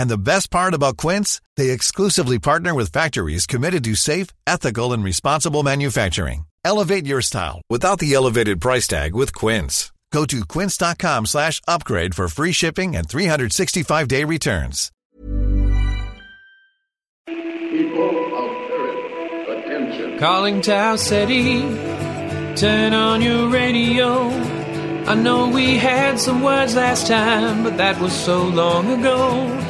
And the best part about Quince, they exclusively partner with factories committed to safe, ethical, and responsible manufacturing. Elevate your style without the elevated price tag with Quince. Go to quince.com slash upgrade for free shipping and 365-day returns. People of Earth, attention. Calling Tau City, turn on your radio. I know we had some words last time, but that was so long ago.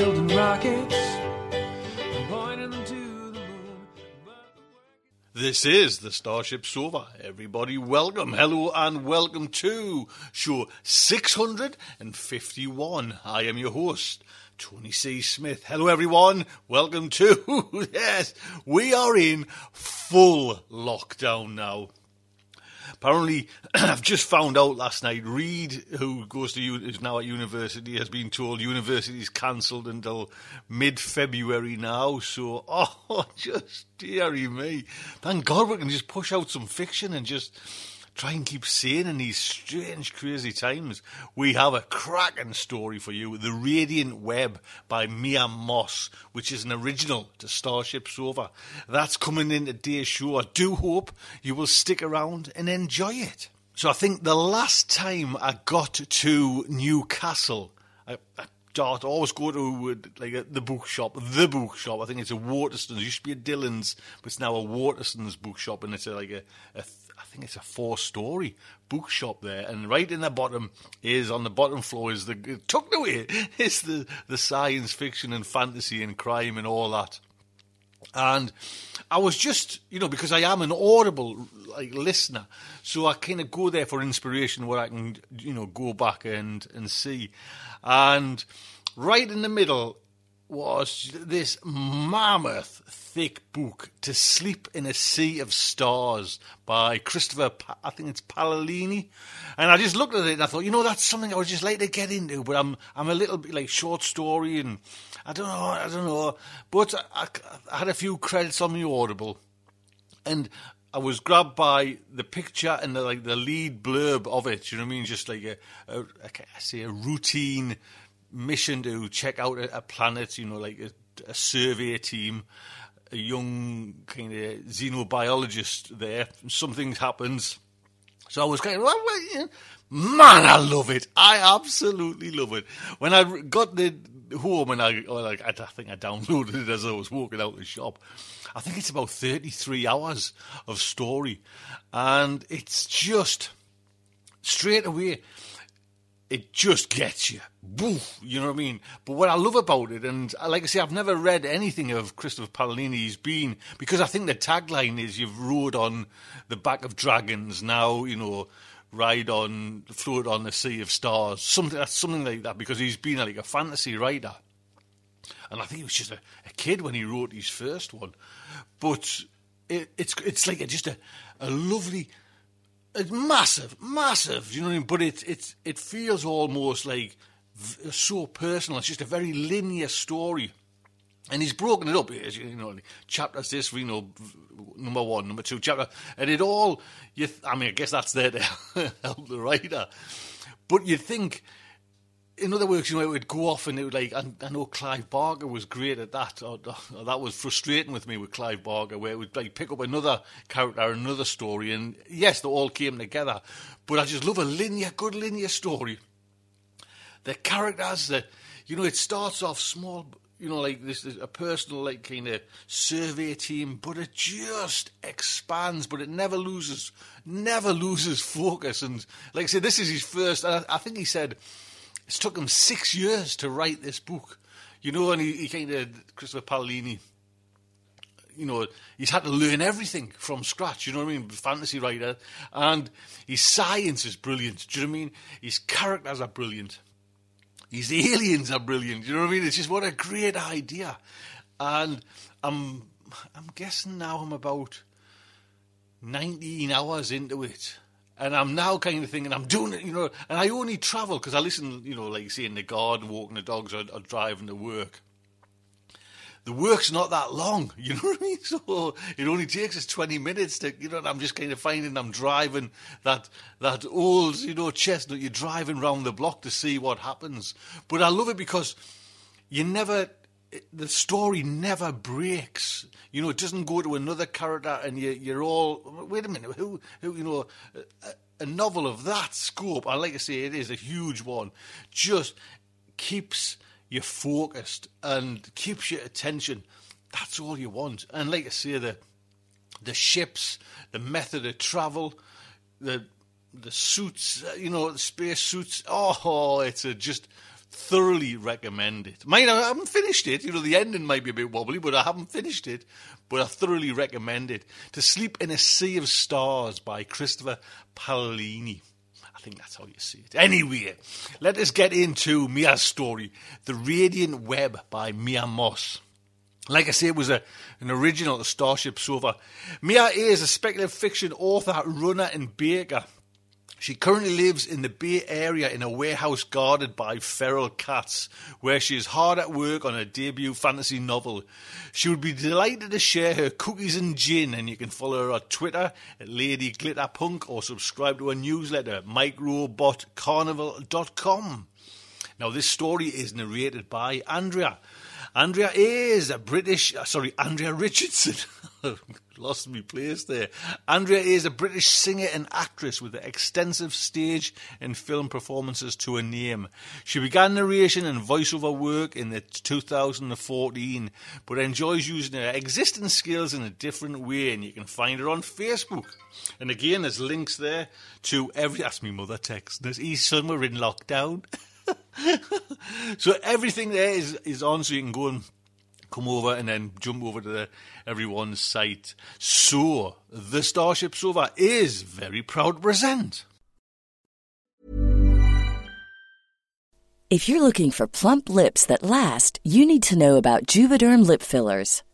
This is the Starship Sofa. Everybody, welcome, hello, and welcome to show 651. I am your host, Tony C. Smith. Hello, everyone. Welcome to, yes, we are in full lockdown now. Apparently, I've just found out last night. Reed, who goes to is now at university, has been told university's cancelled until mid-February now. So, oh, just dearie me! Thank God we can just push out some fiction and just try and keep sane in these strange, crazy times. We have a cracking story for you: "The Radiant Web" by Mia Moss, which is an original to Starship Sofa. That's coming in today's show. I do hope you will stick around and enjoy it. So I think the last time I got to Newcastle, I, I start always go to like the bookshop, the bookshop. I think it's a Waterstones. It used to be a Dillons, but it's now a Waterstones bookshop, and it's a, like a, a think it's a four-story bookshop there. And right in the bottom is on the bottom floor is the tucked away is the the science fiction and fantasy and crime and all that. And I was just, you know, because I am an audible like listener, so I kind of go there for inspiration where I can, you know, go back and and see. And right in the middle was this mammoth thick book to sleep in a sea of stars by christopher Pa- i think it's palolini and i just looked at it and i thought you know that's something i would just like to get into but i'm i'm a little bit like short story and i don't know i don't know but i, I had a few credits on the audible and I was grabbed by the picture and the like the lead blurb of it. You know what I mean? Just like a, a, I say a routine mission to check out a, a planet. You know, like a, a survey team, a young kind of xenobiologist there. Something happens. So I was kind of, well, well, man, I love it. I absolutely love it. When I got the home and I, or like, I think I downloaded it as I was walking out the shop. I think it's about 33 hours of story. And it's just straight away, it just gets you. Boof, you know what I mean? But what I love about it, and like I say, I've never read anything of Christopher Paolini's been, because I think the tagline is you've rode on the back of dragons, now, you know, ride on, float on the sea of stars. Something, something like that, because he's been like a fantasy writer. And I think he was just a, a kid when he wrote his first one. But it, it's it's like a, just a, a lovely it's massive, massive. You know what I mean? But it it it feels almost like v- so personal. It's just a very linear story. And he's broken it up, as you know, chapters this, you know, number one, number two, chapter, and it all. You, th- I mean, I guess that's there to help the writer, but you think, in other words, you know, it would go off and it would like. I, I know Clive Barker was great at that, or, or that was frustrating with me with Clive Barker, where it would like pick up another character, another story, and yes, they all came together, but I just love a linear, good linear story. The characters, you know, it starts off small you know, like this is a personal, like kind of survey team, but it just expands, but it never loses, never loses focus. And like I said, this is his first. I, I think he said it's took him six years to write this book. You know, and he, he kind of Christopher Paolini. You know, he's had to learn everything from scratch. You know what I mean? Fantasy writer, and his science is brilliant. Do you know what I mean? His characters are brilliant. These aliens are brilliant. You know what I mean? It's just what a great idea. And I'm I'm guessing now I'm about 19 hours into it. And I'm now kind of thinking I'm doing it, you know, and I only travel because I listen, you know, like say in the garden, walking the dogs, or, or driving to work the work's not that long, you know what I mean? So it only takes us 20 minutes to, you know, I'm just kind of finding I'm driving that, that old, you know, chestnut, you're driving round the block to see what happens. But I love it because you never, the story never breaks. You know, it doesn't go to another character and you, you're all, wait a minute, who, who you know, a, a novel of that scope, I like to say it is a huge one, just keeps you're focused and keeps your attention. That's all you want. And like I say, the the ships, the method of travel, the the suits, you know, the space suits. Oh, it's a just thoroughly recommend it. Mine, I haven't finished it. You know, the ending might be a bit wobbly, but I haven't finished it. But I thoroughly recommend it. To Sleep in a Sea of Stars by Christopher Paolini. I think that's how you see it. Anyway, let us get into Mia's story, The Radiant Web by Mia Moss. Like I say, it was a, an original Starship Sofa. Mia is a speculative fiction author, runner, and baker. She currently lives in the Bay Area in a warehouse guarded by feral cats, where she is hard at work on her debut fantasy novel. She would be delighted to share her cookies and gin, and you can follow her on Twitter at Lady Glitterpunk or subscribe to her newsletter, microbotcarnival.com. Now, this story is narrated by Andrea. Andrea is a British, uh, sorry, Andrea Richardson. Lost me place there. Andrea is a British singer and actress with extensive stage and film performances to her name. She began narration and voiceover work in the 2014, but enjoys using her existing skills in a different way, and you can find her on Facebook. And again, there's links there to every. Ask me mother text. There's son were in lockdown. so everything there is, is on, so you can go and come over and then jump over to the, everyone's site. So the Starship Sofa is very proud to present. If you're looking for plump lips that last, you need to know about Juvederm lip fillers.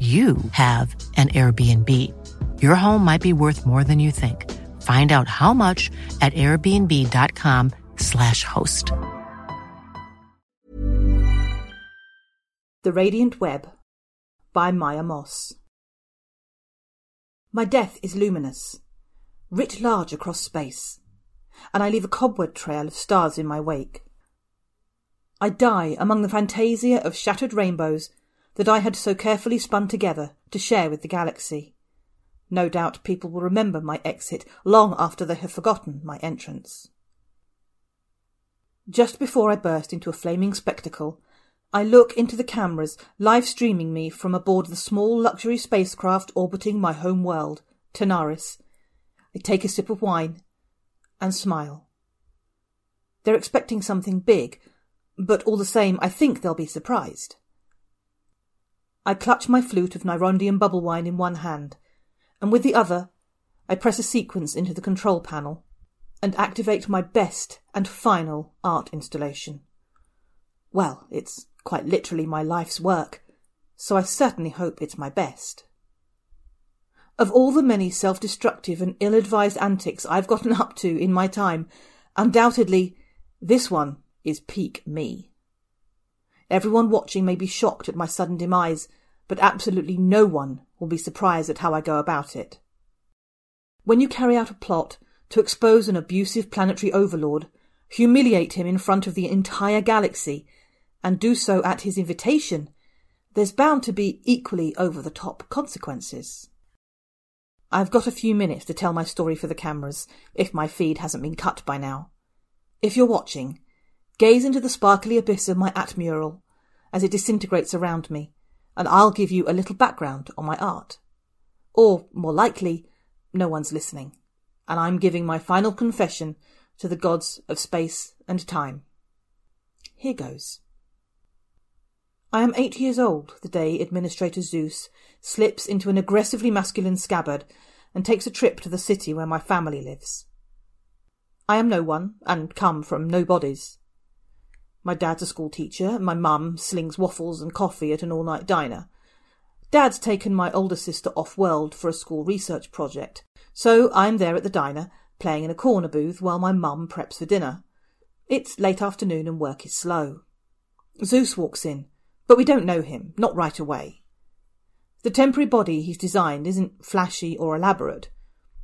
you have an Airbnb. Your home might be worth more than you think. Find out how much at airbnb.com/slash host. The Radiant Web by Maya Moss. My death is luminous, writ large across space, and I leave a cobweb trail of stars in my wake. I die among the fantasia of shattered rainbows that I had so carefully spun together to share with the galaxy. No doubt people will remember my exit long after they have forgotten my entrance. Just before I burst into a flaming spectacle, I look into the cameras live streaming me from aboard the small luxury spacecraft orbiting my home world, Tanaris. I take a sip of wine and smile. They're expecting something big, but all the same, I think they'll be surprised. I clutch my flute of Nyrondium bubble wine in one hand, and with the other, I press a sequence into the control panel and activate my best and final art installation. Well, it's quite literally my life's work, so I certainly hope it's my best. Of all the many self destructive and ill advised antics I've gotten up to in my time, undoubtedly this one is peak me. Everyone watching may be shocked at my sudden demise, but absolutely no one will be surprised at how I go about it. When you carry out a plot to expose an abusive planetary overlord, humiliate him in front of the entire galaxy, and do so at his invitation, there's bound to be equally over the top consequences. I've got a few minutes to tell my story for the cameras, if my feed hasn't been cut by now. If you're watching, gaze into the sparkly abyss of my atmural as it disintegrates around me, and I'll give you a little background on my art. Or, more likely, no one's listening, and I'm giving my final confession to the gods of space and time. Here goes. I am eight years old the day Administrator Zeus slips into an aggressively masculine scabbard and takes a trip to the city where my family lives. I am no one, and come from no bodies. My dad's a school teacher, my mum slings waffles and coffee at an all night diner. Dad's taken my older sister off world for a school research project, so I'm there at the diner, playing in a corner booth while my mum preps for dinner. It's late afternoon and work is slow. Zeus walks in, but we don't know him, not right away. The temporary body he's designed isn't flashy or elaborate,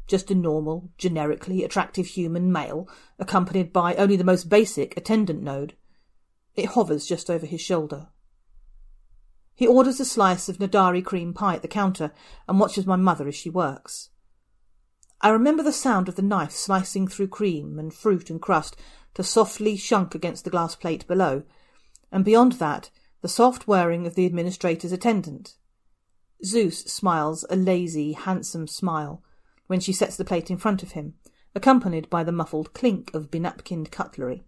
just a normal, generically attractive human male, accompanied by only the most basic attendant node. It hovers just over his shoulder. He orders a slice of Nadari cream pie at the counter and watches my mother as she works. I remember the sound of the knife slicing through cream and fruit and crust to softly shunk against the glass plate below, and beyond that, the soft whirring of the administrator's attendant. Zeus smiles a lazy, handsome smile when she sets the plate in front of him, accompanied by the muffled clink of benapkined cutlery.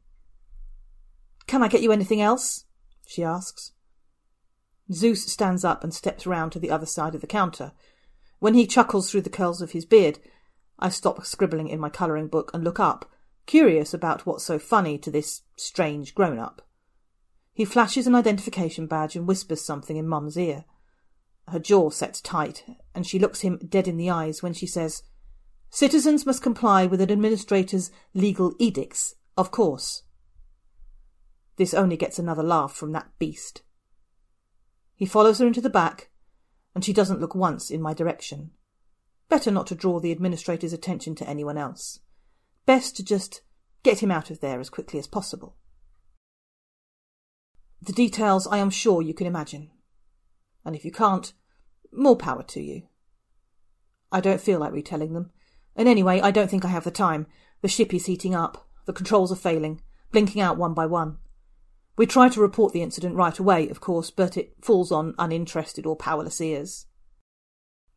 Can I get you anything else? she asks. Zeus stands up and steps round to the other side of the counter. When he chuckles through the curls of his beard, I stop scribbling in my colouring book and look up, curious about what's so funny to this strange grown up. He flashes an identification badge and whispers something in Mum's ear. Her jaw sets tight, and she looks him dead in the eyes when she says, Citizens must comply with an administrator's legal edicts, of course. This only gets another laugh from that beast. He follows her into the back, and she doesn't look once in my direction. Better not to draw the administrator's attention to anyone else. Best to just get him out of there as quickly as possible. The details I am sure you can imagine. And if you can't, more power to you. I don't feel like retelling them. And anyway, I don't think I have the time. The ship is heating up. The controls are failing, blinking out one by one. We try to report the incident right away, of course, but it falls on uninterested or powerless ears.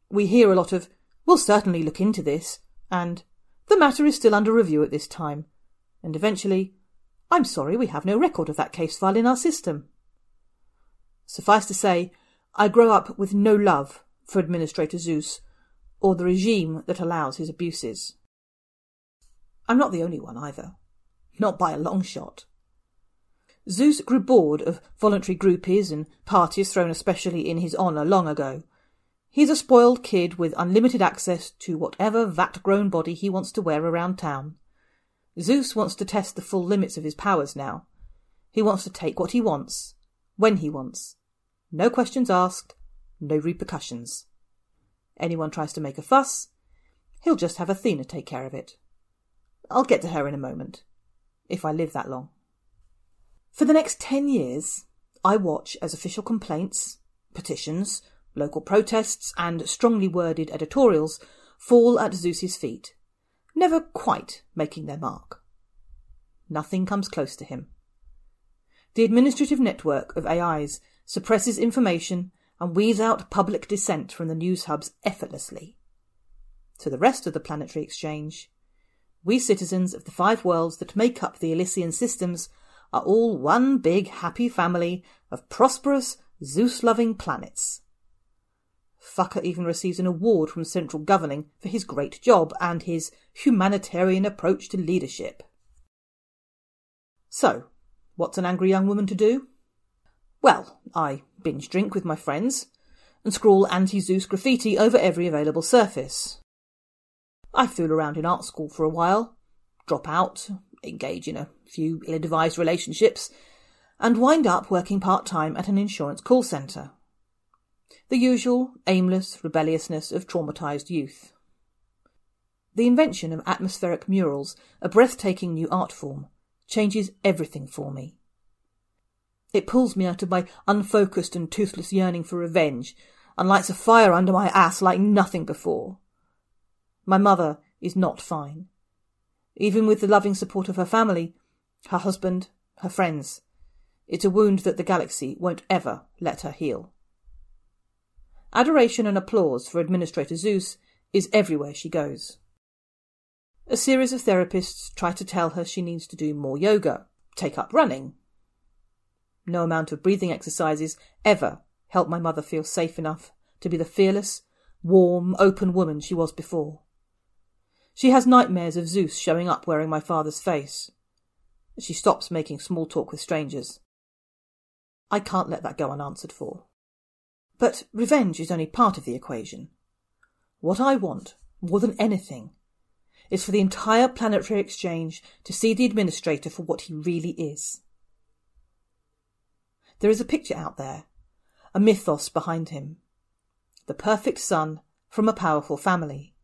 We hear a lot of, we'll certainly look into this, and the matter is still under review at this time, and eventually, I'm sorry we have no record of that case file in our system. Suffice to say, I grow up with no love for Administrator Zeus, or the regime that allows his abuses. I'm not the only one either. Not by a long shot. Zeus grew bored of voluntary groupies and parties thrown especially in his honour long ago. He's a spoiled kid with unlimited access to whatever vat-grown body he wants to wear around town. Zeus wants to test the full limits of his powers now. He wants to take what he wants, when he wants. No questions asked, no repercussions. Anyone tries to make a fuss, he'll just have Athena take care of it. I'll get to her in a moment, if I live that long. For the next ten years, I watch as official complaints, petitions, local protests, and strongly worded editorials fall at Zeus's feet, never quite making their mark. Nothing comes close to him. The administrative network of AIs suppresses information and weaves out public dissent from the news hubs effortlessly. To the rest of the planetary exchange, we citizens of the five worlds that make up the Elysian systems are all one big happy family of prosperous, Zeus loving planets. Fucker even receives an award from central governing for his great job and his humanitarian approach to leadership. So, what's an angry young woman to do? Well, I binge drink with my friends and scrawl anti Zeus graffiti over every available surface. I fool around in art school for a while, drop out, engage in a few ill advised relationships, and wind up working part time at an insurance call centre. The usual aimless rebelliousness of traumatized youth. The invention of atmospheric murals, a breathtaking new art form, changes everything for me. It pulls me out of my unfocused and toothless yearning for revenge, and lights a fire under my ass like nothing before. My mother is not fine. Even with the loving support of her family, her husband, her friends, it's a wound that the galaxy won't ever let her heal. Adoration and applause for Administrator Zeus is everywhere she goes. A series of therapists try to tell her she needs to do more yoga, take up running. No amount of breathing exercises ever helped my mother feel safe enough to be the fearless, warm, open woman she was before. She has nightmares of Zeus showing up wearing my father's face. She stops making small talk with strangers. I can't let that go unanswered for. But revenge is only part of the equation. What I want, more than anything, is for the entire planetary exchange to see the administrator for what he really is. There is a picture out there, a mythos behind him. The perfect son from a powerful family.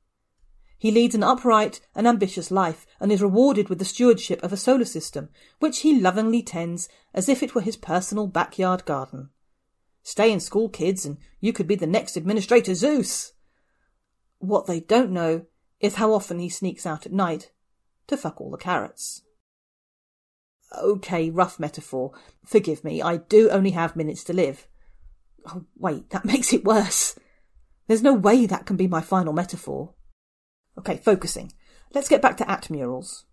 He leads an upright and ambitious life and is rewarded with the stewardship of a solar system, which he lovingly tends as if it were his personal backyard garden. Stay in school, kids, and you could be the next Administrator Zeus. What they don't know is how often he sneaks out at night to fuck all the carrots. Okay, rough metaphor. Forgive me, I do only have minutes to live. Oh, wait, that makes it worse. There's no way that can be my final metaphor. Okay, focusing. Let's get back to atmurals.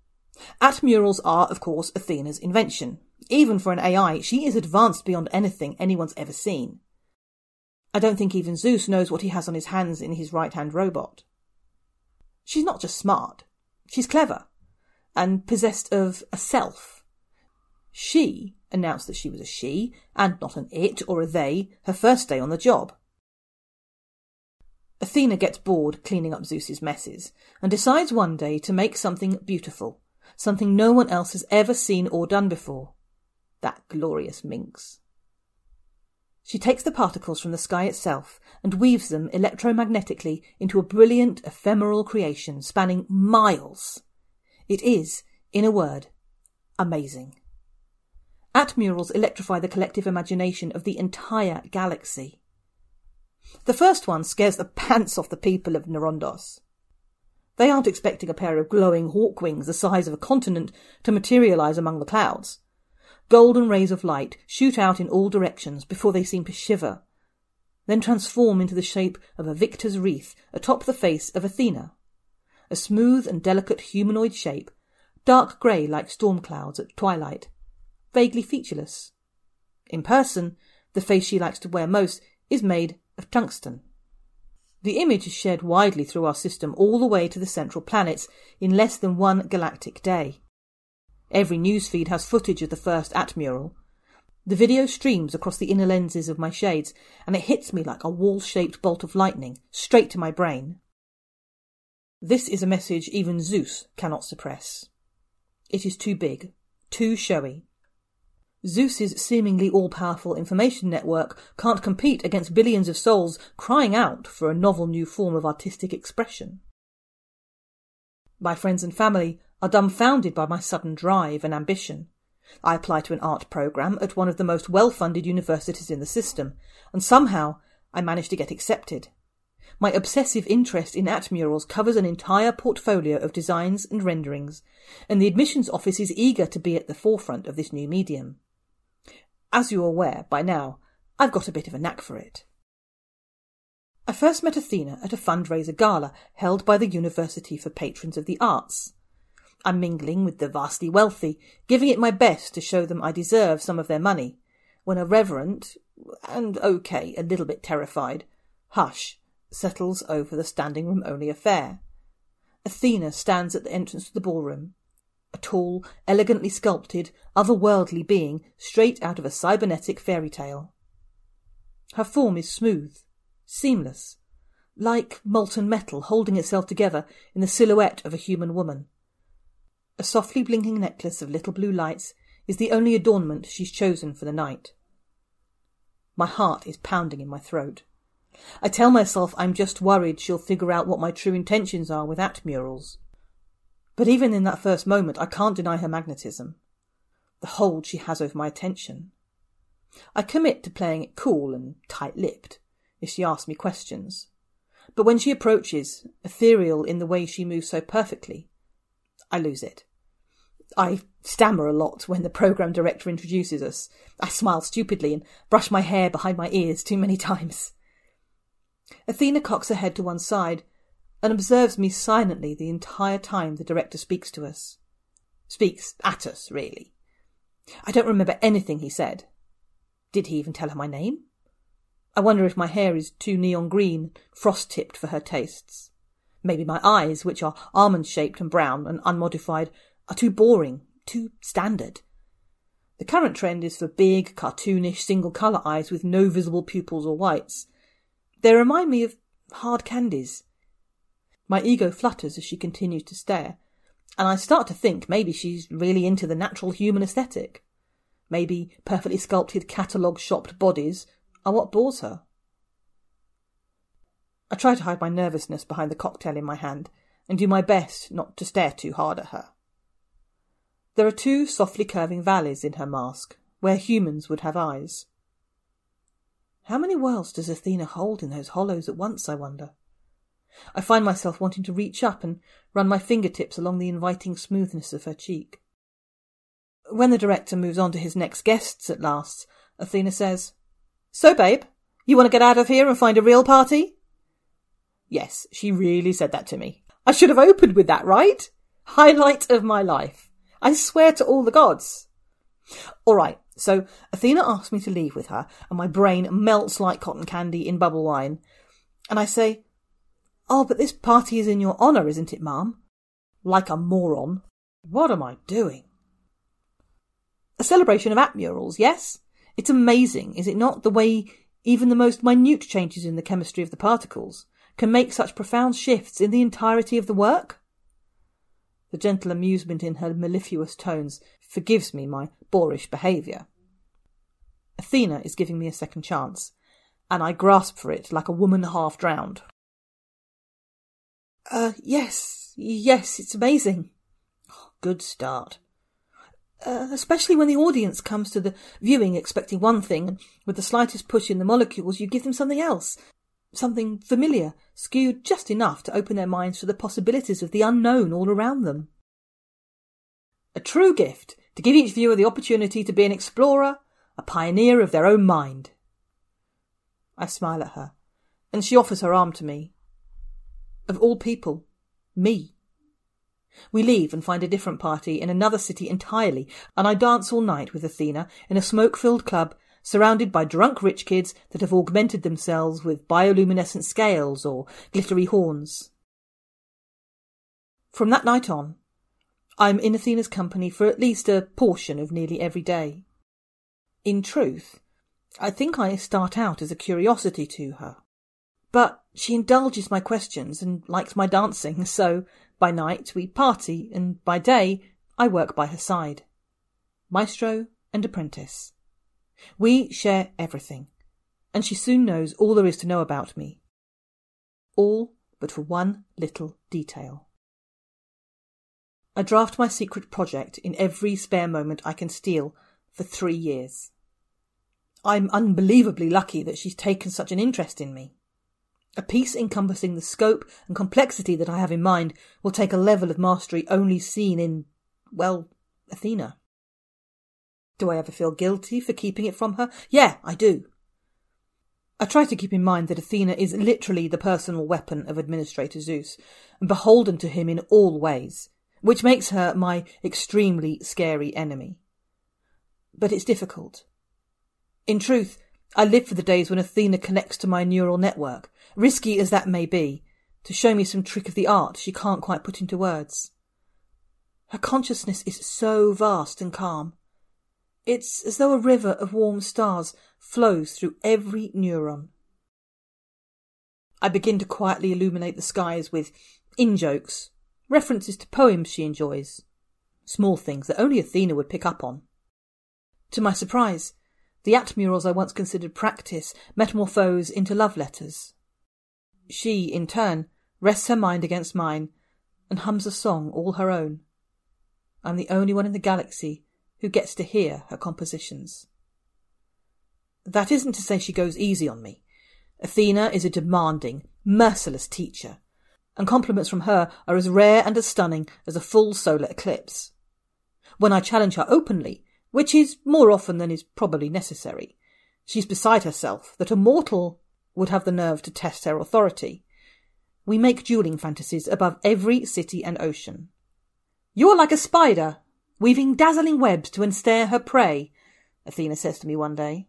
At murals are, of course, Athena's invention. Even for an AI, she is advanced beyond anything anyone's ever seen. I don't think even Zeus knows what he has on his hands in his right hand robot. She's not just smart, she's clever, and possessed of a self. She announced that she was a she, and not an it or a they, her first day on the job. Athena gets bored cleaning up Zeus's messes and decides one day to make something beautiful, something no one else has ever seen or done before. That glorious minx. She takes the particles from the sky itself and weaves them electromagnetically into a brilliant ephemeral creation spanning miles. It is, in a word, amazing. Atmurals electrify the collective imagination of the entire galaxy. The first one scares the pants off the people of Nerondos. They aren't expecting a pair of glowing hawk wings the size of a continent to materialize among the clouds. Golden rays of light shoot out in all directions before they seem to shiver, then transform into the shape of a victor's wreath atop the face of Athena. A smooth and delicate humanoid shape, dark grey like storm clouds at twilight, vaguely featureless. In person, the face she likes to wear most is made of tungsten. The image is shared widely through our system all the way to the central planets in less than one galactic day. Every newsfeed has footage of the first Atmural. The video streams across the inner lenses of my shades, and it hits me like a wall shaped bolt of lightning, straight to my brain. This is a message even Zeus cannot suppress. It is too big, too showy, Zeus's seemingly all-powerful information network can't compete against billions of souls crying out for a novel new form of artistic expression. My friends and family are dumbfounded by my sudden drive and ambition. I apply to an art program at one of the most well-funded universities in the system, and somehow I manage to get accepted. My obsessive interest in art murals covers an entire portfolio of designs and renderings, and the admissions office is eager to be at the forefront of this new medium. As you're aware by now, I've got a bit of a knack for it. I first met Athena at a fundraiser gala held by the University for Patrons of the Arts. I'm mingling with the vastly wealthy, giving it my best to show them I deserve some of their money, when a reverent, and okay, a little bit terrified, hush settles over the standing room only affair. Athena stands at the entrance to the ballroom, tall, elegantly sculpted, otherworldly being straight out of a cybernetic fairy tale. Her form is smooth, seamless, like molten metal holding itself together in the silhouette of a human woman. A softly blinking necklace of little blue lights is the only adornment she's chosen for the night. My heart is pounding in my throat. I tell myself I'm just worried she'll figure out what my true intentions are with Atmurals. But even in that first moment, I can't deny her magnetism, the hold she has over my attention. I commit to playing it cool and tight lipped if she asks me questions. But when she approaches, ethereal in the way she moves so perfectly, I lose it. I stammer a lot when the program director introduces us. I smile stupidly and brush my hair behind my ears too many times. Athena cocks her head to one side and observes me silently the entire time the director speaks to us. Speaks at us, really. I don't remember anything he said. Did he even tell her my name? I wonder if my hair is too neon green, frost tipped for her tastes. Maybe my eyes, which are almond shaped and brown and unmodified, are too boring, too standard. The current trend is for big, cartoonish, single colour eyes with no visible pupils or whites. They remind me of hard candies. My ego flutters as she continues to stare, and I start to think maybe she's really into the natural human aesthetic. Maybe perfectly sculpted catalogue shopped bodies are what bores her. I try to hide my nervousness behind the cocktail in my hand and do my best not to stare too hard at her. There are two softly curving valleys in her mask, where humans would have eyes. How many worlds does Athena hold in those hollows at once, I wonder? I find myself wanting to reach up and run my fingertips along the inviting smoothness of her cheek. When the director moves on to his next guests at last, Athena says, So, babe, you want to get out of here and find a real party? Yes, she really said that to me. I should have opened with that, right? Highlight of my life. I swear to all the gods. All right, so Athena asks me to leave with her, and my brain melts like cotton candy in bubble wine. And I say, Oh, but this party is in your honour, isn't it, ma'am? Like a moron. What am I doing? A celebration of Atmurals, yes? It's amazing, is it not, the way even the most minute changes in the chemistry of the particles can make such profound shifts in the entirety of the work? The gentle amusement in her mellifluous tones forgives me my boorish behaviour. Athena is giving me a second chance, and I grasp for it like a woman half drowned. Uh, yes, yes, it's amazing. good start. Uh, especially when the audience comes to the viewing expecting one thing, and with the slightest push in the molecules, you give them something else. Something familiar, skewed just enough to open their minds to the possibilities of the unknown all around them. A true gift to give each viewer the opportunity to be an explorer, a pioneer of their own mind. I smile at her, and she offers her arm to me. Of all people, me. We leave and find a different party in another city entirely, and I dance all night with Athena in a smoke filled club surrounded by drunk rich kids that have augmented themselves with bioluminescent scales or glittery horns. From that night on, I'm in Athena's company for at least a portion of nearly every day. In truth, I think I start out as a curiosity to her. But she indulges my questions and likes my dancing, so by night we party, and by day I work by her side. Maestro and apprentice. We share everything, and she soon knows all there is to know about me. All but for one little detail. I draft my secret project in every spare moment I can steal for three years. I'm unbelievably lucky that she's taken such an interest in me. A piece encompassing the scope and complexity that I have in mind will take a level of mastery only seen in, well, Athena. Do I ever feel guilty for keeping it from her? Yeah, I do. I try to keep in mind that Athena is literally the personal weapon of Administrator Zeus, and beholden to him in all ways, which makes her my extremely scary enemy. But it's difficult. In truth, I live for the days when Athena connects to my neural network, risky as that may be, to show me some trick of the art she can't quite put into words. Her consciousness is so vast and calm. It's as though a river of warm stars flows through every neuron. I begin to quietly illuminate the skies with in jokes, references to poems she enjoys, small things that only Athena would pick up on. To my surprise, the atmurals I once considered practice metamorphose into love letters. She, in turn, rests her mind against mine and hums a song all her own. I'm the only one in the galaxy who gets to hear her compositions. That isn't to say she goes easy on me. Athena is a demanding, merciless teacher, and compliments from her are as rare and as stunning as a full solar eclipse. When I challenge her openly, which is more often than is probably necessary, she's beside herself that a mortal would have the nerve to test her authority. We make dueling fantasies above every city and ocean. You're like a spider, weaving dazzling webs to ensnare her prey, Athena says to me one day.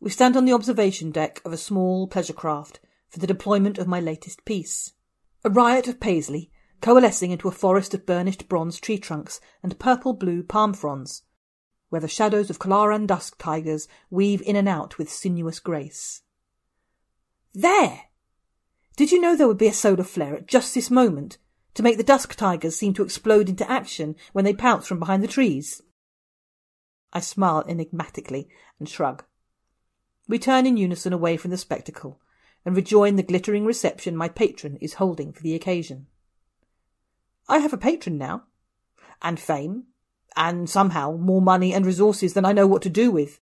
We stand on the observation deck of a small pleasure craft for the deployment of my latest piece. A riot of paisley, coalescing into a forest of burnished bronze tree trunks and purple-blue palm fronds, where the shadows of Kalaran dusk tigers weave in and out with sinuous grace. There! Did you know there would be a solar flare at just this moment, to make the dusk tigers seem to explode into action when they pounce from behind the trees. I smile enigmatically and shrug. We turn in unison away from the spectacle and rejoin the glittering reception my patron is holding for the occasion. I have a patron now, and fame, and somehow more money and resources than I know what to do with.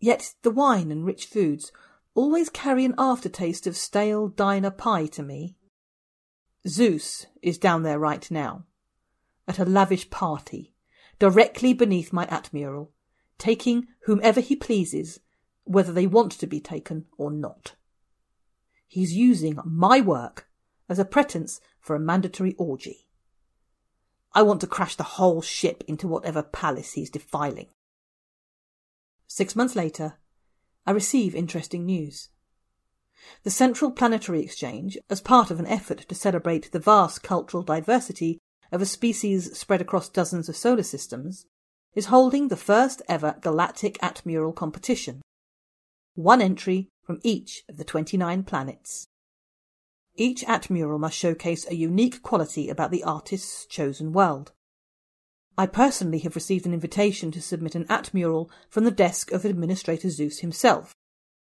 Yet the wine and rich foods always carry an aftertaste of stale diner pie to me. Zeus is down there right now, at a lavish party, directly beneath my atmural, taking whomever he pleases, whether they want to be taken or not. He's using my work as a pretense for a mandatory orgy. I want to crash the whole ship into whatever palace he's defiling. Six months later, I receive interesting news. The Central Planetary Exchange, as part of an effort to celebrate the vast cultural diversity of a species spread across dozens of solar systems, is holding the first ever galactic atmural competition. One entry from each of the 29 planets. Each atmural must showcase a unique quality about the artist's chosen world. I personally have received an invitation to submit an atmural from the desk of Administrator Zeus himself,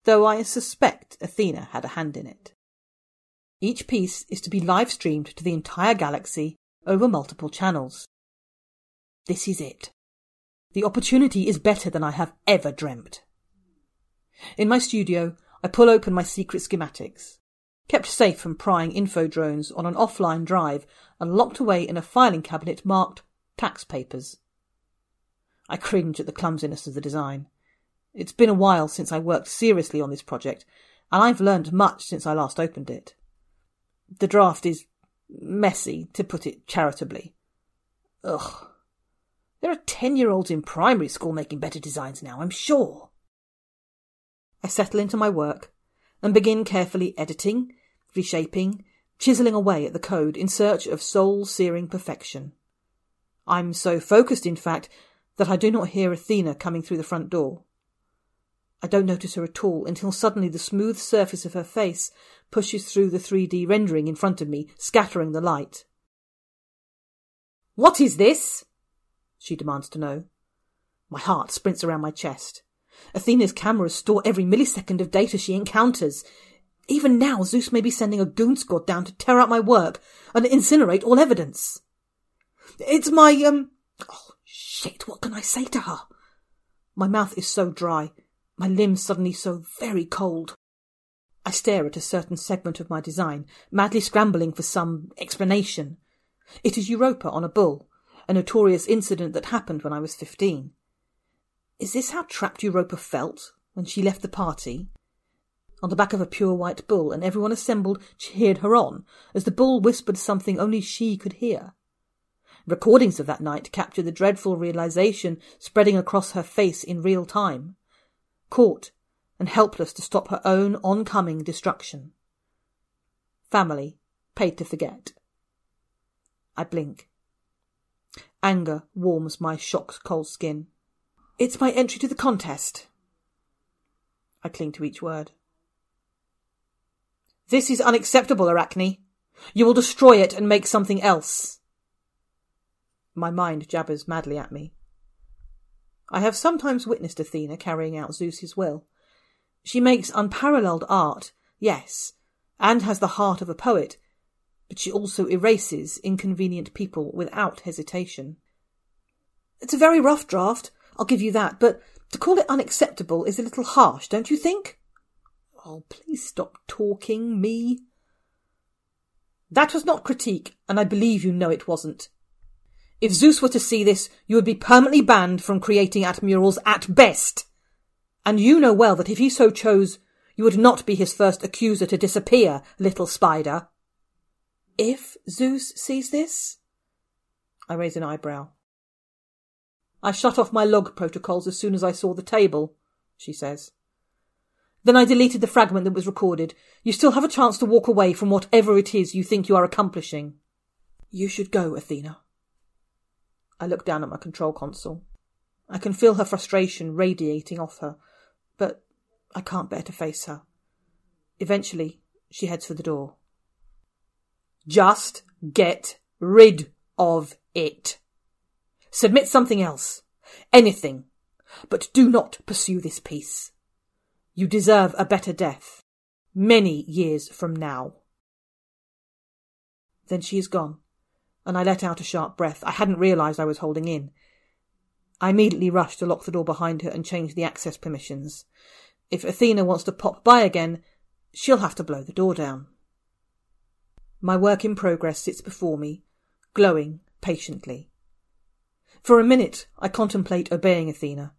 though I suspect Athena had a hand in it. Each piece is to be live streamed to the entire galaxy over multiple channels. This is it. The opportunity is better than I have ever dreamt. In my studio, I pull open my secret schematics, kept safe from prying info drones on an offline drive and locked away in a filing cabinet marked tax papers. I cringe at the clumsiness of the design. It's been a while since I worked seriously on this project, and I've learned much since I last opened it. The draft is messy, to put it charitably. Ugh. There are ten year olds in primary school making better designs now, I'm sure. I settle into my work and begin carefully editing, reshaping, chiseling away at the code in search of soul searing perfection. I'm so focused, in fact, that I do not hear Athena coming through the front door. I don't notice her at all until suddenly the smooth surface of her face pushes through the 3D rendering in front of me, scattering the light. What is this? she demands to know. My heart sprints around my chest. Athena's cameras store every millisecond of data she encounters. Even now, Zeus may be sending a goon squad down to tear out my work and incinerate all evidence. It's my, um, oh, shit, what can I say to her? My mouth is so dry, my limbs suddenly so very cold. I stare at a certain segment of my design, madly scrambling for some explanation. It is Europa on a bull, a notorious incident that happened when I was fifteen. Is this how trapped Europa felt when she left the party? On the back of a pure white bull, and everyone assembled cheered her on as the bull whispered something only she could hear. Recordings of that night captured the dreadful realization spreading across her face in real time. Caught and helpless to stop her own oncoming destruction. Family, paid to forget. I blink. Anger warms my shocked cold skin. It's my entry to the contest. I cling to each word. This is unacceptable, Arachne. You will destroy it and make something else. My mind jabbers madly at me. I have sometimes witnessed Athena carrying out Zeus's will. She makes unparalleled art, yes, and has the heart of a poet, but she also erases inconvenient people without hesitation. It's a very rough draft, I'll give you that, but to call it unacceptable is a little harsh, don't you think? Oh, please stop talking, me. That was not critique, and I believe you know it wasn't. If Zeus were to see this, you would be permanently banned from creating atmurals at best. And you know well that if he so chose, you would not be his first accuser to disappear, little spider. If Zeus sees this? I raise an eyebrow. I shut off my log protocols as soon as I saw the table, she says. Then I deleted the fragment that was recorded. You still have a chance to walk away from whatever it is you think you are accomplishing. You should go, Athena. I look down at my control console. I can feel her frustration radiating off her, but I can't bear to face her. Eventually, she heads for the door. Just get rid of it. Submit something else. Anything. But do not pursue this piece. You deserve a better death. Many years from now. Then she is gone, and I let out a sharp breath I hadn't realized I was holding in. I immediately rushed to lock the door behind her and change the access permissions. If Athena wants to pop by again, she'll have to blow the door down. My work in progress sits before me, glowing patiently. For a minute, I contemplate obeying Athena.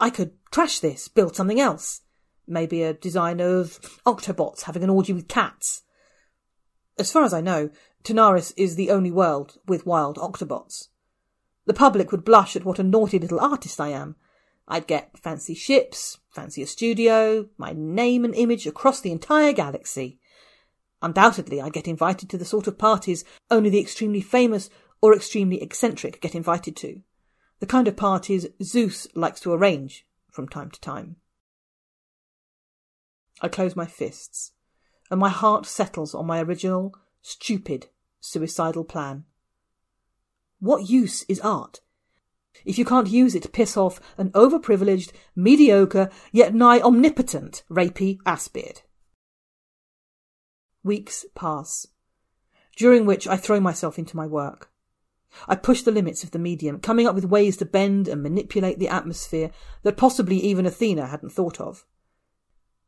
I could trash this, build something else. Maybe a design of Octobots having an orgy with cats. As far as I know, Tanaris is the only world with wild Octobots. The public would blush at what a naughty little artist I am. I'd get fancy ships, fancy a studio, my name and image across the entire galaxy. Undoubtedly, I'd get invited to the sort of parties only the extremely famous or extremely eccentric get invited to, the kind of parties Zeus likes to arrange from time to time. I close my fists, and my heart settles on my original, stupid, suicidal plan. What use is art? If you can't use it to piss off an overprivileged, mediocre, yet nigh omnipotent rapey assbeard. Weeks pass. during which I throw myself into my work. I push the limits of the medium, coming up with ways to bend and manipulate the atmosphere that possibly even Athena hadn't thought of.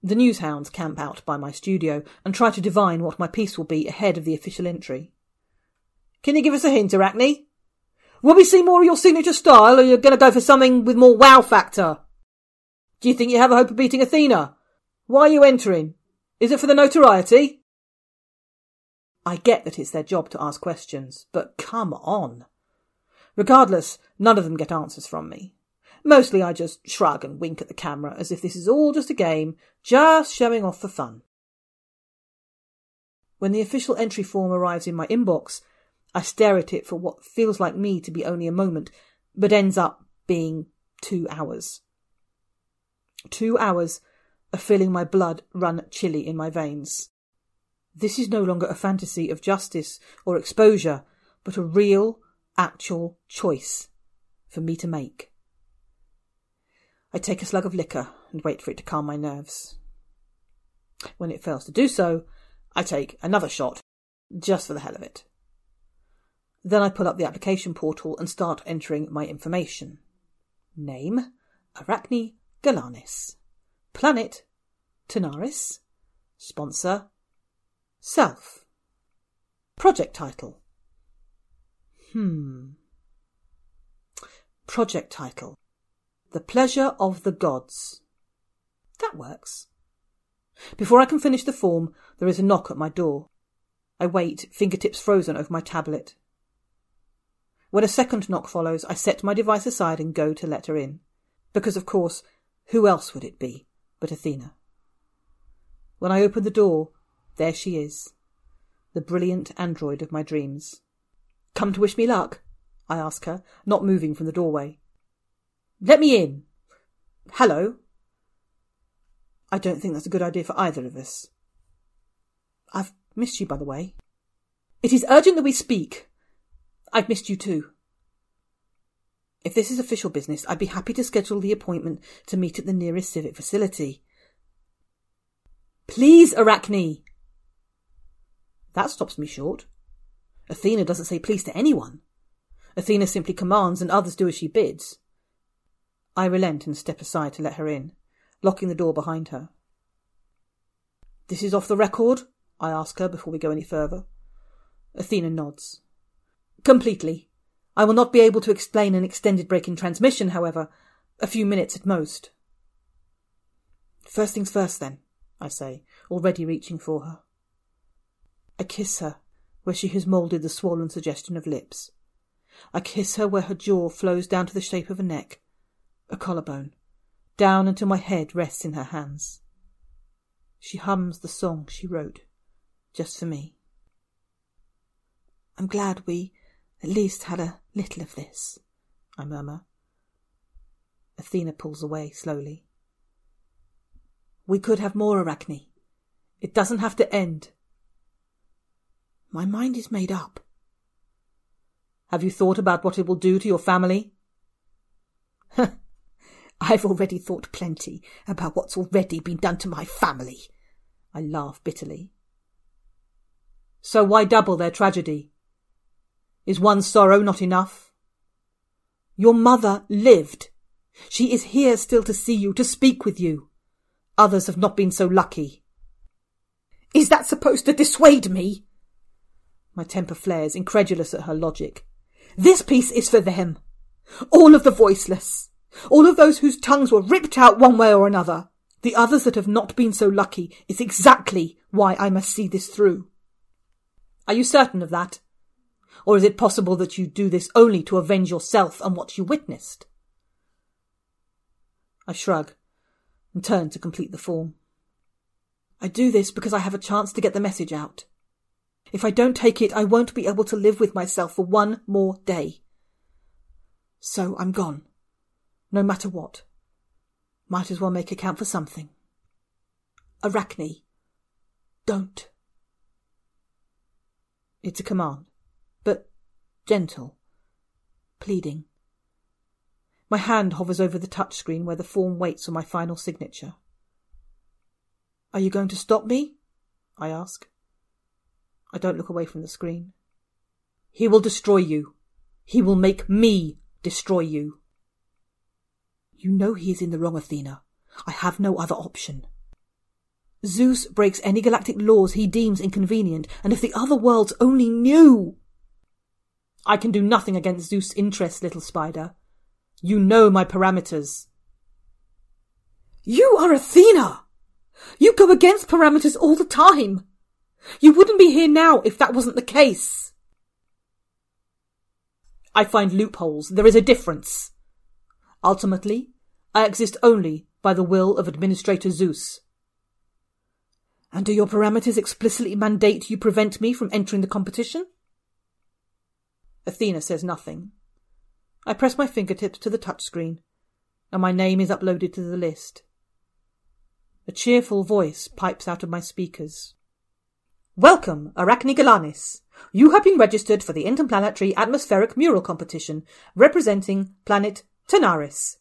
The news hounds camp out by my studio and try to divine what my piece will be ahead of the official entry. Can you give us a hint, Arachne? Will we see more of your signature style, or are you going to go for something with more wow factor? Do you think you have a hope of beating Athena? Why are you entering? Is it for the notoriety? I get that it's their job to ask questions, but come on. Regardless, none of them get answers from me. Mostly I just shrug and wink at the camera as if this is all just a game, just showing off for fun. When the official entry form arrives in my inbox, I stare at it for what feels like me to be only a moment, but ends up being two hours. Two hours of feeling my blood run chilly in my veins. This is no longer a fantasy of justice or exposure, but a real, actual choice for me to make. I take a slug of liquor and wait for it to calm my nerves. When it fails to do so, I take another shot, just for the hell of it. Then I pull up the application portal and start entering my information. Name, Arachne Galanis. Planet, Tanaris. Sponsor, Self. Project title. Hmm. Project title. The Pleasure of the Gods. That works. Before I can finish the form, there is a knock at my door. I wait, fingertips frozen over my tablet. When a second knock follows, I set my device aside and go to let her in. Because, of course, who else would it be but Athena? When I open the door, there she is, the brilliant android of my dreams. Come to wish me luck? I ask her, not moving from the doorway. Let me in. Hello. I don't think that's a good idea for either of us. I've missed you, by the way. It is urgent that we speak. I've missed you too. If this is official business, I'd be happy to schedule the appointment to meet at the nearest civic facility. Please, Arachne! That stops me short. Athena doesn't say please to anyone. Athena simply commands and others do as she bids. I relent and step aside to let her in, locking the door behind her. This is off the record? I ask her before we go any further. Athena nods. Completely. I will not be able to explain an extended break in transmission, however. A few minutes at most. First things first, then, I say, already reaching for her. I kiss her where she has moulded the swollen suggestion of lips. I kiss her where her jaw flows down to the shape of a neck, a collarbone, down until my head rests in her hands. She hums the song she wrote, just for me. I'm glad we at least had a little of this, I murmur. Athena pulls away slowly. We could have more, Arachne. It doesn't have to end. My mind is made up. Have you thought about what it will do to your family? I've already thought plenty about what's already been done to my family. I laugh bitterly. So why double their tragedy? Is one sorrow not enough? Your mother lived. She is here still to see you, to speak with you. Others have not been so lucky. Is that supposed to dissuade me? My temper flares, incredulous at her logic. This piece is for them. All of the voiceless. All of those whose tongues were ripped out one way or another. The others that have not been so lucky is exactly why I must see this through. Are you certain of that? Or is it possible that you do this only to avenge yourself and what you witnessed? I shrug and turn to complete the form. I do this because I have a chance to get the message out. If I don't take it, I won't be able to live with myself for one more day. So I'm gone. No matter what. Might as well make it count for something. Arachne, don't. It's a command, but gentle, pleading. My hand hovers over the touchscreen where the form waits for my final signature. Are you going to stop me? I ask. I don't look away from the screen. He will destroy you. He will make me destroy you. You know he is in the wrong, Athena. I have no other option. Zeus breaks any galactic laws he deems inconvenient, and if the other worlds only knew! I can do nothing against Zeus' interests, little spider. You know my parameters. You are Athena! You go against parameters all the time! You wouldn't be here now if that wasn't the case. I find loopholes. There is a difference. Ultimately, I exist only by the will of Administrator Zeus. And do your parameters explicitly mandate you prevent me from entering the competition? Athena says nothing. I press my fingertips to the touchscreen, and my name is uploaded to the list. A cheerful voice pipes out of my speakers. Welcome, Arachne Galanis. You have been registered for the Interplanetary Atmospheric Mural Competition representing planet Tanaris.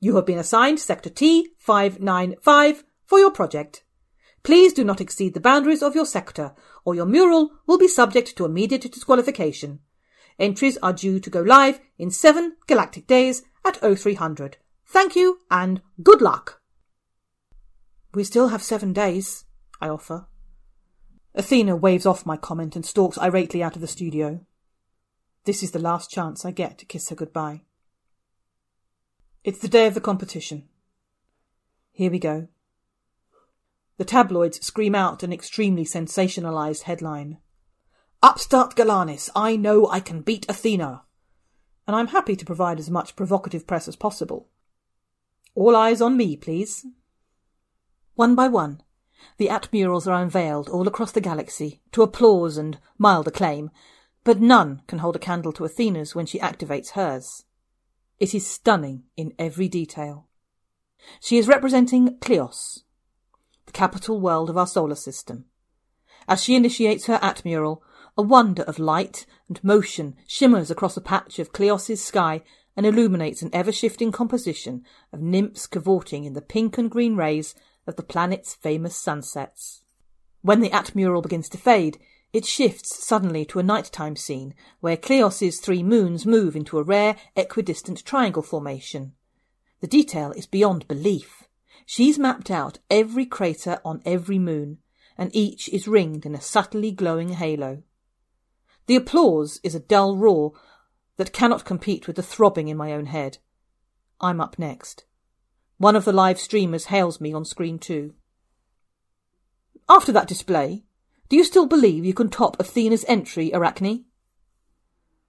You have been assigned Sector T595 for your project. Please do not exceed the boundaries of your sector, or your mural will be subject to immediate disqualification. Entries are due to go live in seven galactic days at 0300. Thank you and good luck. We still have seven days, I offer. Athena waves off my comment and stalks irately out of the studio. This is the last chance I get to kiss her goodbye. It's the day of the competition. Here we go. The tabloids scream out an extremely sensationalized headline. Upstart Galanis, I know I can beat Athena. And I'm happy to provide as much provocative press as possible. All eyes on me, please. One by one, the Atmurals are unveiled all across the galaxy to applause and mild acclaim, but none can hold a candle to Athena's when she activates hers. It is stunning in every detail. She is representing Kleos, the capital world of our solar system. As she initiates her Atmural, a wonder of light and motion shimmers across a patch of Kleos's sky and illuminates an ever-shifting composition of nymphs cavorting in the pink and green rays of the planet's famous sunsets. When the Atmural begins to fade, it shifts suddenly to a nighttime scene where Kleos's three moons move into a rare equidistant triangle formation. The detail is beyond belief. She's mapped out every crater on every moon, and each is ringed in a subtly glowing halo. The applause is a dull roar that cannot compete with the throbbing in my own head. I'm up next. One of the live streamers hails me on screen too. After that display, do you still believe you can top Athena's entry, Arachne?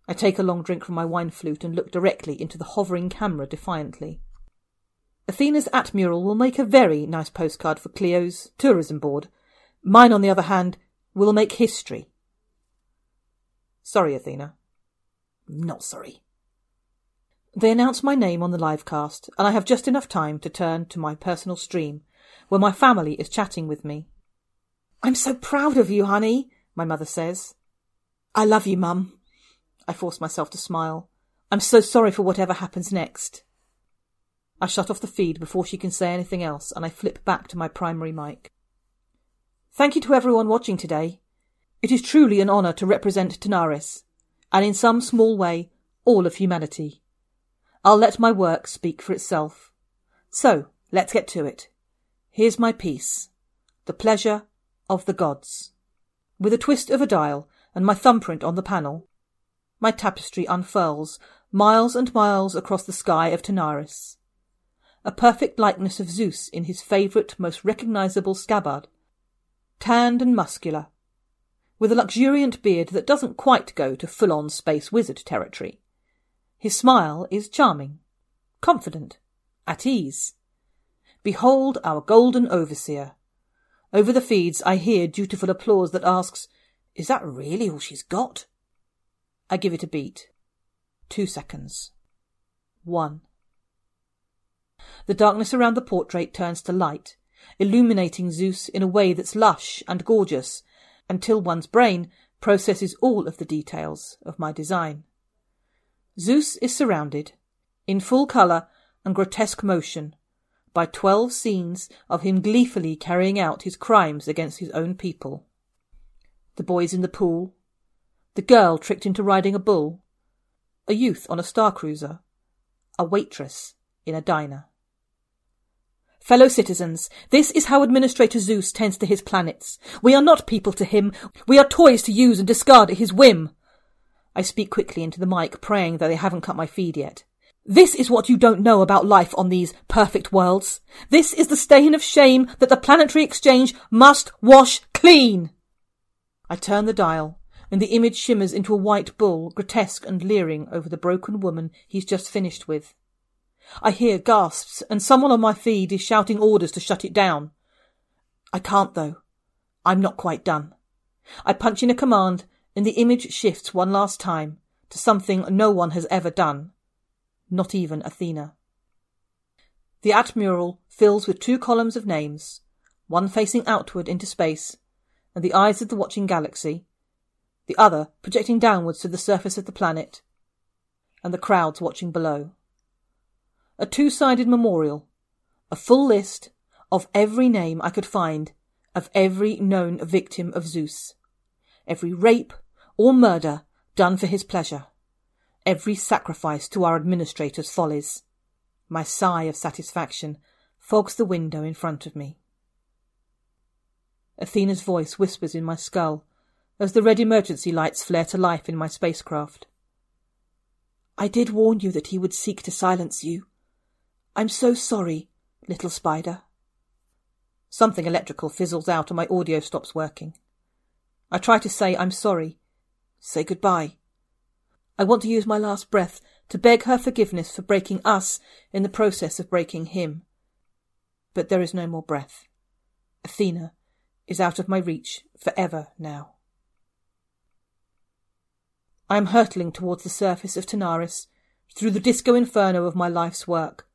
I take a long drink from my wine flute and look directly into the hovering camera defiantly. Athena's atmural will make a very nice postcard for Kleos's tourism board. Mine, on the other hand, will make history. Sorry, Athena. Not sorry. They announce my name on the livecast, and I have just enough time to turn to my personal stream, where my family is chatting with me. I'm so proud of you, honey, my mother says. I love you, Mum. I force myself to smile. I'm so sorry for whatever happens next. I shut off the feed before she can say anything else, and I flip back to my primary mic. Thank you to everyone watching today. It is truly an honour to represent Tanaris, and in some small way, all of humanity. I'll let my work speak for itself. So, let's get to it. Here's my piece. The Pleasure of the Gods. With a twist of a dial and my thumbprint on the panel, my tapestry unfurls miles and miles across the sky of Tanaris. A perfect likeness of Zeus in his favourite, most recognisable scabbard. Tanned and muscular, with a luxuriant beard that doesn't quite go to full-on space wizard territory. His smile is charming, confident, at ease. Behold our golden overseer. Over the feeds I hear dutiful applause that asks, Is that really all she's got? I give it a beat. Two seconds. One. The darkness around the portrait turns to light, illuminating Zeus in a way that's lush and gorgeous, until one's brain processes all of the details of my design. Zeus is surrounded, in full colour and grotesque motion, by twelve scenes of him gleefully carrying out his crimes against his own people. The boys in the pool. The girl tricked into riding a bull. A youth on a star cruiser. A waitress in a diner. Fellow citizens, this is how Administrator Zeus tends to his planets. We are not people to him. We are toys to use and discard at his whim. I speak quickly into the mic, praying that they haven't cut my feed yet. This is what you don't know about life on these perfect worlds. This is the stain of shame that the planetary exchange must wash clean. I turn the dial, and the image shimmers into a white bull, grotesque and leering over the broken woman he's just finished with. I hear gasps, and someone on my feed is shouting orders to shut it down. I can't, though. I'm not quite done. I punch in a command, and the image shifts one last time to something no one has ever done. Not even Athena. The atmural fills with two columns of names, one facing outward into space, and the eyes of the watching galaxy, the other projecting downwards to the surface of the planet, and the crowds watching below a two sided memorial, a full list of every name I could find of every known victim of Zeus, every rape or murder done for his pleasure, every sacrifice to our administrator's follies. My sigh of satisfaction fogs the window in front of me. Athena's voice whispers in my skull as the red emergency lights flare to life in my spacecraft. I did warn you that he would seek to silence you. I'm so sorry, little spider. Something electrical fizzles out and my audio stops working. I try to say I'm sorry. Say goodbye. I want to use my last breath to beg her forgiveness for breaking us in the process of breaking him. But there is no more breath. Athena is out of my reach forever now. I am hurtling towards the surface of Tanaris, through the disco inferno of my life's work.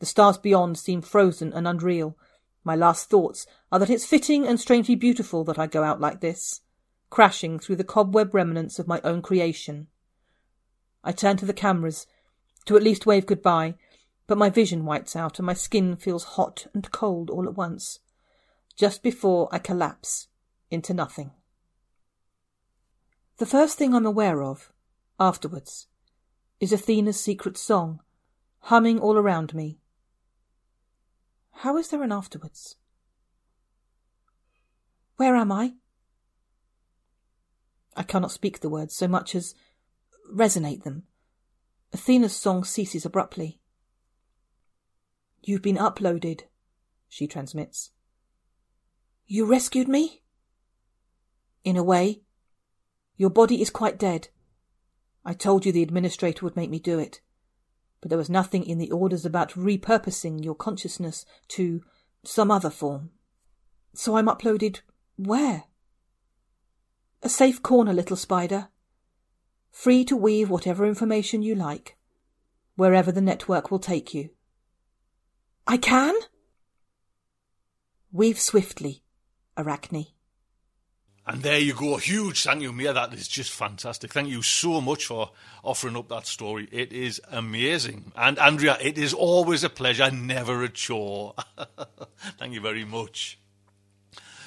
The stars beyond seem frozen and unreal. My last thoughts are that it's fitting and strangely beautiful that I go out like this, crashing through the cobweb remnants of my own creation. I turn to the cameras, to at least wave goodbye, but my vision whites out and my skin feels hot and cold all at once, just before I collapse into nothing. The first thing I'm aware of, afterwards, is Athena's secret song, humming all around me, how is there an afterwards? Where am I? I cannot speak the words so much as resonate them. Athena's song ceases abruptly. You've been uploaded, she transmits. You rescued me? In a way. Your body is quite dead. I told you the administrator would make me do it but there was nothing in the orders about repurposing your consciousness to some other form. So I'm uploaded where? A safe corner, little spider. Free to weave whatever information you like, wherever the network will take you. I can? Weave swiftly, Arachne. And there you go. Huge thank you, Mia. That is just fantastic. Thank you so much for offering up that story. It is amazing. And Andrea, it is always a pleasure, never a chore. thank you very much.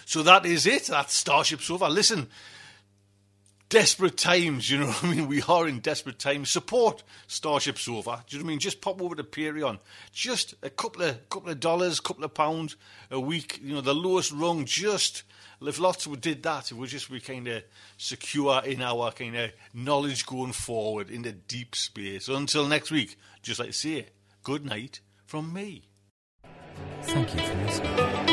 So that is it. That's Starship Sofa. Listen, desperate times, you know what I mean? We are in desperate times. Support Starship Sofa. Do you know what I mean? Just pop over to Patreon. Just a couple of couple of dollars, couple of pounds a week. You know, the lowest rung. Just if lots of did that, it would just be kind of secure in our kind of knowledge going forward in the deep space. Until next week, just like to say, good night from me. Thank you for listening.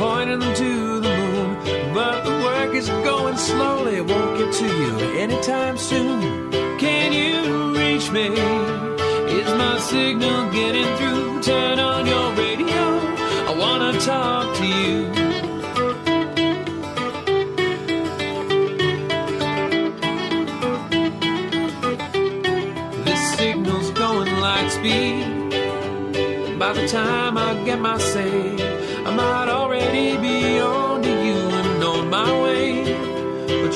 Pointing them to the moon, but the work is going slowly. It won't get to you anytime soon. Can you reach me? Is my signal getting through? Turn on your radio. I wanna talk to you. This signal's going light speed. By the time I get my say. I might